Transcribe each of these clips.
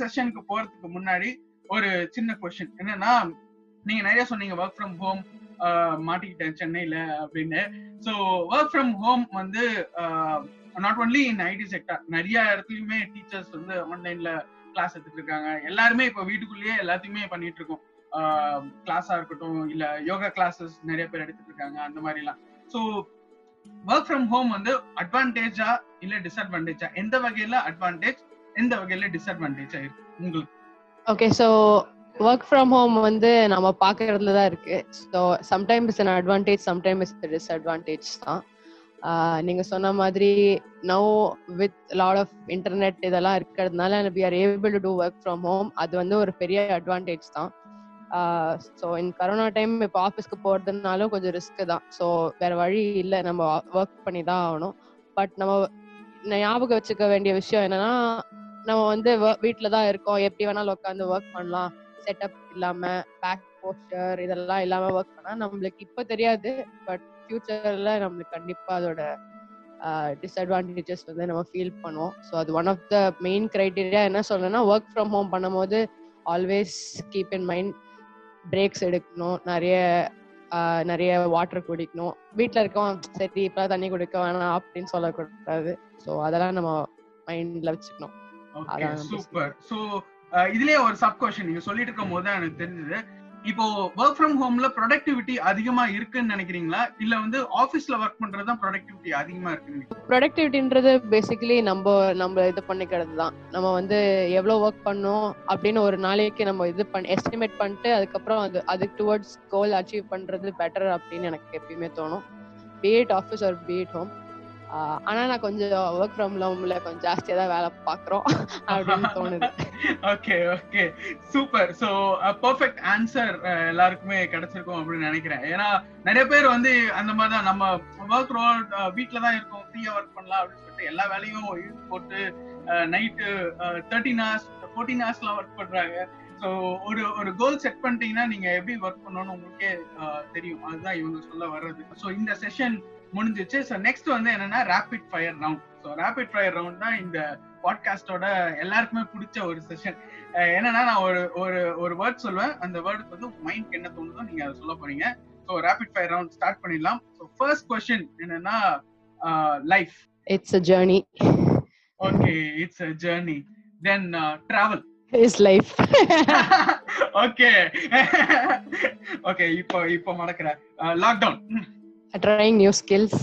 செஷனுக்கு போறதுக்கு முன்னாடி ஒரு சின்ன கொஸ்டின் என்னன்னா நீங்க நிறைய சொன்னீங்க ஒர்க் ஃப்ரம் ஹோம் மாட்டிக்கிட்டேன் சென்னையில அப்படின்னு. ஸோ ஒர்க் ஃப்ரம் ஹோம் வந்து not only in IT sector நிறைய இடத்துலயுமே டீச்சர்ஸ் வந்து ஆன்லைன்ல கிளாஸ் எடுத்துட்டு இருக்காங்க. எல்லாருமே இப்போ வீட்டுக்குள்ளேயே எல்லாத்தையுமே பண்ணிட்டு இருக்கோம் கிளாஸா இருக்கட்டும் இல்ல யோகா கிளாஸஸ் நிறைய பேர் எடுத்துட்டு இருக்காங்க அந்த மாதிரி எல்லாம் ஸோ ஒர்க் ஃப்ரம் ஹோம் வந்து அட்வான்டேஜா இல்ல டிஸ்அட்வான்டேஜா எந்த வகையில அட்வான்டேஜ் எந்த வகையில டிஸ்அட்வான்டேஜ் ஆயிருக்கு உங்களுக்கு? Okay so work from home வந்து நம்ம பார்க்கறதுல தான் இருக்கு so sometime is an advantage sometime is disadvantage தான். நீங்க சொன்ன மாதிரி no with lot of internet இதெல்லாம் இருக்கிறதுனால we are able to do work from home அது வந்து ஒரு பெரிய அட்வான்டேஜ் தான். ஸோ இந்த கரோனா டைம் இப்போ ஆஃபீஸ்க்கு போகிறதுனாலும் கொஞ்சம் ரிஸ்க் தான். ஸோ வேற வழி இல்லை நம்ம ஒர்க் பண்ணி தான் ஆகணும். பட் நம்ம ஞாபகம் வச்சுக்க வேண்டிய விஷயம் என்னன்னா நம்ம வந்து வீட்டில் தான் இருக்கோம். எப்படி வேணாலும் உட்காந்து ஒர்க் பண்ணலாம். செட்டப் இல்லாம பேக் போஸ்டர் இதெல்லாம் இல்லாம ஒர்க் பண்ணா நம்மளுக்கு இப்போ தெரியாது. பட் ஃபியூச்சர்ல நம்மளுக்கு கண்டிப்பா அதோட டிஸ்அட்வான்டேஜஸ் வந்து நம்ம ஃபீல் பண்ணுவோம். ஸோ அது one of the main criteria என்ன சொல்லணும்னா ஒர்க் ஃப்ரம் ஹோம் பண்ணும்போது always keep in mind breaks எடுக்கணும். நிறைய நிறைய வாட்டர் குடிக்கணும். வீட்டில் இருக்கோம் சரி இப்போ தண்ணி குடிக்க வேணாம் அப்படின்னு சொல்லக்கூடாது. ஸோ அதெல்லாம் நம்ம மைண்டில் வச்சுக்கணும். சூப்பர் சோ இதுலயே ஒரு சப் கொஸ்டின் நீங்க சொல்லிட்டு இருக்கும் போது எனக்கு தெரிஞ்சது. இப்போ ஒர்க் ஃப்ரம் ஹோம்ல ப்ரொடக்டிவிட்டி அதிகமா இருக்குன்னு நினைக்கிறீங்களா? இல்ல வந்து ஆபீஸ்ல ஒர்க் பண்றது தான் ப்ரொடக்டிவிட்டி அதிகமா இருக்கு ப்ரொடக்டிவிட்டின்றது பேசிக்கலி நம்ம நம்ம இது பண்ணிக்கிறது தான். நம்ம வந்து எவ்வளவு ஒர்க் பண்ணோம் அப்படின்னு ஒரு நாளைக்கு நம்ம இது பண்ண எஸ்டிமேட் பண்ணிட்டு அதுக்கப்புறம் அது அதுக்கு டுவர்ட்ஸ் கோல் அச்சீவ் பண்றது பெட்டர் அப்படின்னு எனக்கு எப்பயுமே தோணும். Be it office or be it home ஆனா நான் கொஞ்சம் ஒர்க் ஃப்ரம் ஹோம்ல கொஞ்சம் ஜாஸ்தியா தான் வேலை பாக்குறோம் அப்படின்னு தோணுது. Okay okay. Super. So perfect answer எல்லாருக்குமே கிடைச்சிருக்கும் அப்படின்னு நினைக்கிறேன். ஏன்னா நிறைய பேர் வந்து அந்த மாதிரி தான் நம்ம ஒர்க் ரோல் வீட்ல தான் இருக்கோம் ஃப்ரீயா ஒர்க் பண்ணலாம் அப்படின்னு சொல்லிட்டு எல்லா வேலையும் இழுத்து போட்டு நைட்டு தேர்ட்டின் ஹவர்ஸ் ஃபோர்டீன் ஹவர்ஸ்லாம் ஒர்க் பண்றாங்க. ஸோ ஒரு ஒரு கோல் செட் பண்ணிட்டீங்கன்னா நீங்க எப்படி ஒர்க் பண்ணணும்னு உங்களுக்கே தெரியும். அதுதான் இவங்க சொல்ல வர்றது. ஸோ இந்த செஷன் முடிஞ்சிச்சு. ஸோ நெக்ஸ்ட் வந்து என்னன்னா rapid fire round so rapid fire round தான் இந்த பாட்காஸ்டோட எல்லாருக்குமே பிடிச்ச ஒரு செஷன் என்னன்னா நான் ஒரு ஒரு ஒரு வேர்ட் சொல்லுவேன். அந்த வேர்டுக்கு வந்து மைண்ட் என்ன தோணுதோ நீங்க அதை சொல்ல போறீங்க. So rapid fire round start பண்ணிடலாம். ஸோ ஃபர்ஸ்ட் கொஸ்டின் என்னன்னா life it's a journey okay it's a journey then travel is life okay okay இப்போ இப்போ மடக்கிற lockdown trying new skills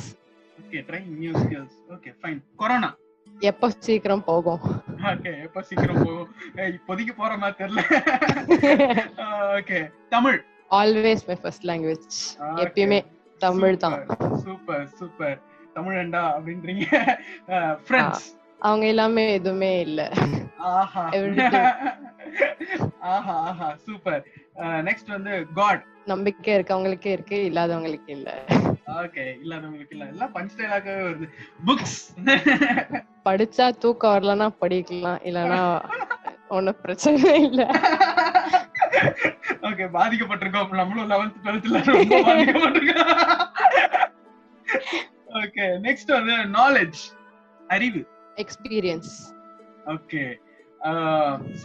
okay trying new skills okay fine corona எப்போ சீக்கிரம் போகும் okay எப்போ சீக்கிரம் போகும் இப்போதைக்கு போற மாதிரி தெரியல okay Tamil always my first language எப்பயுமே தமிழ் தான் சூப்பர் சூப்பர் தமிழண்டா அப்படின்றீங்க ஃப்ரெண்ட்ஸ் அவங்க எல்லாமே எதுவுமே இல்ல ஆஹா ஆஹா ஆஹா சூப்பர் நெக்ஸ்ட் வந்து காட் நம்பிக்கை இருக்கவங்களுக்கே இருக்கு இல்லாதவங்களுக்கு இல்ல ஓகே இல்லாதவங்களுக்கு இல்ல. எல்லாம் பஞ்ச் டைலாகவே வருது. புக்ஸ் படிச்சா தூக்கம் வரலன்னா படிக்கலாம் இல்லனா ஒன்னும் பிரச்சனை இல்ல. ஓகே பாதிக்கப்பட்டிருக்கோம். நம்மளும் லெவன்த் டுவெல்த்ல ரொம்ப பாதிக்கப்பட்டிருக்கோம். ஓகே நெக்ஸ்ட் வந்து நாலேஜ் அறிவு. எக்ஸ்பீரியன்ஸ் ஓகே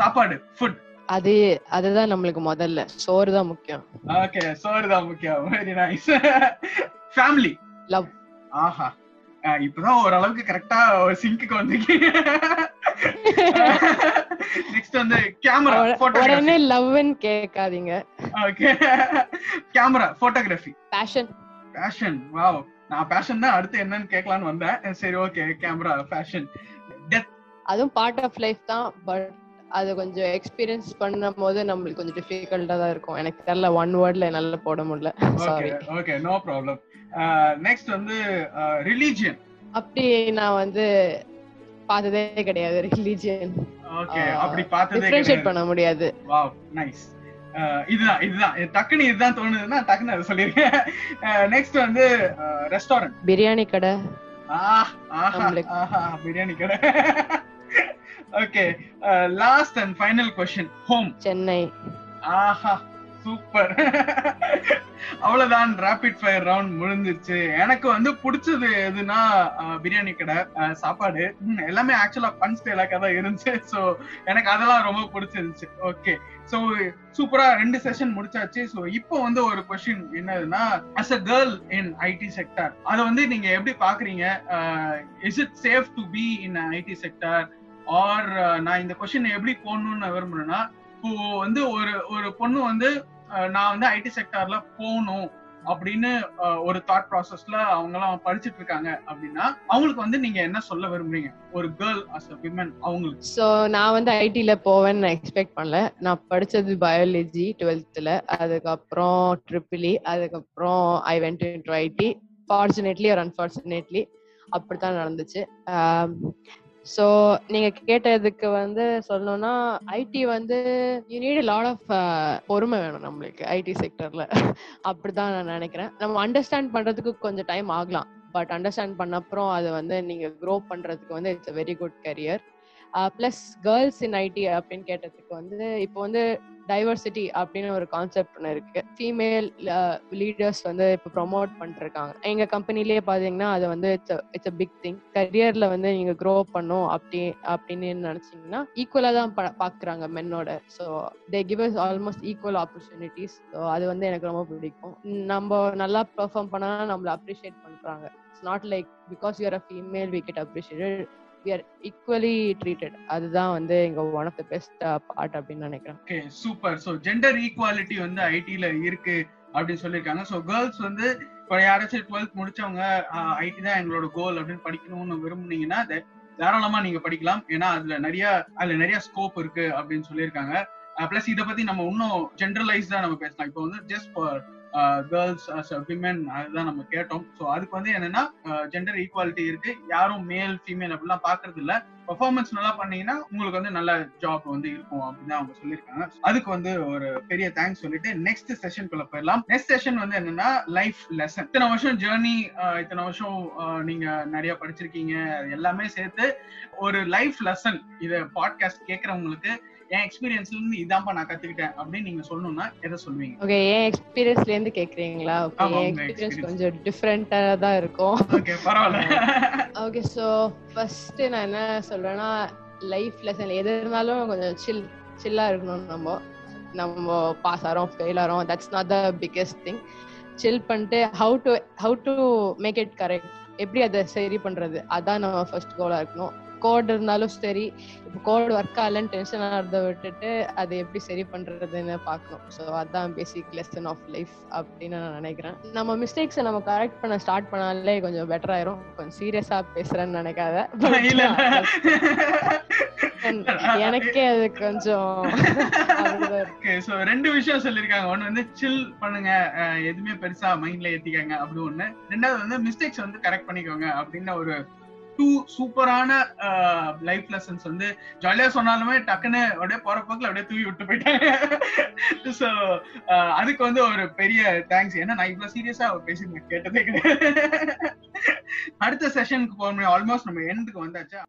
சாப்பாடு ஃபுட் அது அதுதான் நம்மளுக்கு முதல்ல. சோறு தான் முக்கியம். ஓகே சோறு தான் முக்கியம். வெரி நைஸ் ஃபேமிலி லவ் ஆஹா. இப்பதான் ஓரளவுக்கு கரெக்டா சிங்க்கு வந்திருக்கீங்க. நெக்ஸ்ட் வந்து கேமரா உடனே லவ்னு கேட்காதீங்க. Okay camera photography passion passion wow நான் பேஷன் தான் அடுத்து என்னன்னு கேட்கலான்னு வந்தேன். சரி ஓகே கேமரா ஃபேஷன் டெத் அதுவும் பார்ட் ஆஃப் லைஃப் தான் பட் அது கொஞ்சம் எக்ஸ்பீரியன்ஸ் பண்ணும் போது நம்மளுக்கு கொஞ்சம் டிஃபிகல்ட்டா தான் இருக்கும். எனக்கு தெரியல ஒன் வேர்ட்ல என்னால போட முடியல. Sorry okay no problem next வந்து ரிலீஜியன் அப்படி நான் வந்து பார்த்ததே கிடையாது ரிலீஜியன் ஓகே அப்படி பார்த்ததே டிஃபரன்ஷியேட் பண்ண முடியாது. வாவ் நைஸ் இதுதான் இதுதான். டக்குன்னு இதுதான் தோணுதுன்னா டக்குன்னு அதை சொல்லிருக்கேன் நெக்ஸ்ட் வந்து ரெஸ்டாரண்ட் பிரியாணி கடை. ஆஹா பிரியாணி கடை. Okay last and final question home Chennai Aha super அவ்வளவுதான் ரேபிட் ஃபயர் ரவுண்ட் முடிஞ்சிருச்சு. எனக்கு வந்து பிடிச்சது எதுனா பிரியாணி கடை சாப்பாடு. எல்லாமே ஆக்சுவலா பன் ஸ்டைலாக்கா தான் இருந்துச்சு. சோ எனக்கு அதெல்லாம் ரொம்ப பிடிச்சிருந்துச்சு. ஓகே சோ சூப்பரா ரெண்டு செஷன் முடிச்சாச்சு. சோ இப்போ வந்து ஒரு கொஸ்டின் என்னதுன்னா as a girl in IT sector அதை வந்து நீங்க எப்படி பாக்குறீங்க is it safe to be in IT sector or uh, நான் இந்த கொஸ்டின் எப்படி போடணும்னு விரும்புறேன்னா இப்போ வந்து ஒரு ஒரு பொண்ணு வந்து நான் வந்து ஐடி செக்டார்ல போகணும் அப்படின்னு ஒரு தாட் ப்ராசஸ்ல அவங்க எல்லாம் படிச்சிட்டு இருக்காங்க அப்படின்னா அவங்களுக்கு வந்து நீங்க என்ன சொல்ல விரும்புறீங்க? ஒரு கேர்ள் அஸ் அ விமன் அவங்களுக்கு. ஸோ நான் வந்து ஐடில போவேன்னு நான் எக்ஸ்பெக்ட் பண்ணல. நான் படிச்சது பயாலஜி டுவெல்த்தில் அதுக்கப்புறம் ட்ரிபிளி e, அதுக்கப்புறம் I went in to IT fortunately ஒரு அன்ஃபார்ச்சுனேட்லி அப்படித்தான் நடந்துச்சு. ஸோ நீங்க கேட்டதுக்கு வந்து சொல்லணும்னா ஐடி வந்து யூ நீட் லாட் ஆஃப் பொறுமை வேணும் நம்மளுக்கு ஐடி செக்டர்ல அப்படிதான் நான் நினைக்கிறேன். நம்ம அண்டர்ஸ்டாண்ட் பண்றதுக்கு கொஞ்சம் டைம் ஆகலாம். பட் அண்டர்ஸ்டாண்ட் பண்ண அப்புறம் அது வந்து நீங்க க்ரோ பண்றதுக்கு வந்து it's very good career plus girls in IT அப்படின்னு கேட்டதுக்கு வந்து இப்போ வந்து டைவர்சிட்டி அப்படின்னு ஒரு கான்செப்ட் ஒன்று இருக்கு. ஃபீமேல் லீடர்ஸ் uh, வந்து இப்போ ப்ரொமோட் பண்ணிருக்காங்க எங்க கம்பெனிலேயே பாத்தீங்கன்னா அது வந்து it's it's a big thing கரியர்ல வந்து நீங்க க்ரோ பண்ணும் அப்படி அப்படின்னு நினைச்சீங்கன்னா ஈக்குவலா தான் பாக்குறாங்க மென்னோட so they give us almost equal opportunities so அது வந்து எனக்கு ரொம்ப பிடிக்கும். நம்ம நல்லா பெர்ஃபார்ம் பண்ணா நம்மள அப்ரிஷியேட் பண்றாங்க. It's not like because you're a female we get appreciate we are equally treated அதுதான் வந்து எங்க one of the best part அப்படின்னு நினைக்கிறேன். Okay super so gender equality வந்து ஐடில இருக்கு அப்படின்னு சொல்லியிருக்காங்க. ஸோ கேர்ள்ஸ் வந்து இப்போ யாராச்சும் டுவெல்த் முடிச்சவங்க ஐடி தான் எங்களோட கோல் அப்படின்னு படிக்கணும்னு விரும்புனீங்கன்னா தாராளமா நீங்க படிக்கலாம். ஏன்னா அதுல நிறைய அதுல நிறைய ஸ்கோப் இருக்கு அப்படின்னு சொல்லியிருக்காங்க. பிளஸ் இதை பத்தி நம்ம இன்னும் ஜென்ரலைஸ்டா நம்ம பேசலாம். இப்போ வந்து ஜஸ்ட் கேர்ள்ஸ் அஸ் விமன் அதுதான் நம்ம கேட்டோம். ஸோ அதுக்கு வந்து என்னன்னா ஜெண்டர் ஈக்குவாலிட்டி இருக்கு. யாரும் மேல் ஃபீமேல் அப்படிலாம் பாக்குறது இல்ல பெர்ஃபார்மன்ஸ் நல்லா பண்ணீங்கன்னா உங்களுக்கு வந்து நல்ல ஜாப் வந்து இருக்கும் அப்படின்னு அவங்க சொல்லியிருக்காங்க. அதுக்கு வந்து ஒரு பெரிய தேங்க்ஸ் சொல்லிட்டு நெக்ஸ்ட் செஷனுக்குள்ள போயிடலாம். நெக்ஸ்ட் செஷன் வந்து என்னன்னா லைஃப் லெசன் இத்தனை வருஷம் ஜேர்னி இத்தனை வருஷம் நீங்க நிறைய படிச்சிருக்கீங்க. எல்லாமே சேர்த்து ஒரு லைஃப் லெசன் இத பாட்காஸ்ட் கேட்கறவங்களுக்கு என் எக்ஸ்பீரியன்ஸ்ல இருந்து இதான்ப்பா நான் கத்துக்கிட்டேன் அப்படின்னு நீங்க சொல்லணும்னா எதை சொல்லுவீங்க? ஓகே என் எக்ஸ்பீரியன்ஸ்ல இருந்து கேக்குறீங்களா? Okay experience. கொஞ்சம் டிஃப்ரெண்டா தான் இருக்கும். ஓகே பரவாயில்ல. ஓகே ஸோ ஃபர்ஸ்ட் நான் என்ன சொல்றேன்னா லைஃப் லெசன் எது இருந்தாலும் கொஞ்சம் சில் சில்லா இருக்கணும் நம்ம. நம்ம பாஸ் ஆகிறோம் ஃபெயில் ஆகிறோம் that's not the biggest thing chill பண்ணிட்டு how to how to make it correct எப்படி அதை சரி பண்றது? அதான் நம்ம ஃபர்ஸ்ட் கோலா இருக்கணும். கோட் இருந்தாலும் சரி இப்போ கோட் ஒர்க் ஆகலன்னு டென்ஷன் ஆகிறத விட்டுட்டு அதை எப்படி சரி பண்றதுன்னு பார்க்கணும். ஸோ அதான் பேசிக் லெசன் ஆஃப் லைஃப் அப்படின்னு நான் நினைக்கிறேன். நம்ம மிஸ்டேக்ஸை நம்ம கரெக்ட் பண்ண ஸ்டார்ட் பண்ணாலே கொஞ்சம் பெட்டர் ஆயிரும். கொஞ்சம் சீரியஸா பேசுறேன்னு நினைக்காத. எனக்கே அது கொஞ்சம் ரெண்டு விஷயம் சொல்லிருக்காங்க ஒன்னு வந்து சில் பண்ணுங்க. எதுவுமே பெருசா மைண்ட்ல ஏத்திக்கங்க. அப்படி ஒண்ணு. ரெண்டாவது வந்து மிஸ்டேக்ஸ் வந்து கரெக்ட் பண்ணிக்கோங்க. அப்படின்னு ஒரு டூ சூப்பரான லைஃப் லெசன்ஸ் வந்து ஜாலியா சொன்னாலுமே டக்குன்னு அப்படியே போற போக்குல அப்படியே தூவி விட்டு போயிட்டாங்க. சோ அதுக்கு வந்து ஒரு பெரிய தேங்க்ஸ் ஏன்னா நான் இவ்வளவு சீரியஸா பேசி நான் கேட்டதே கிடையாது. அடுத்த செஷனுக்கு போகணும் ஆல்மோஸ்ட் நம்ம எண்டுக்கு வந்தாச்சா?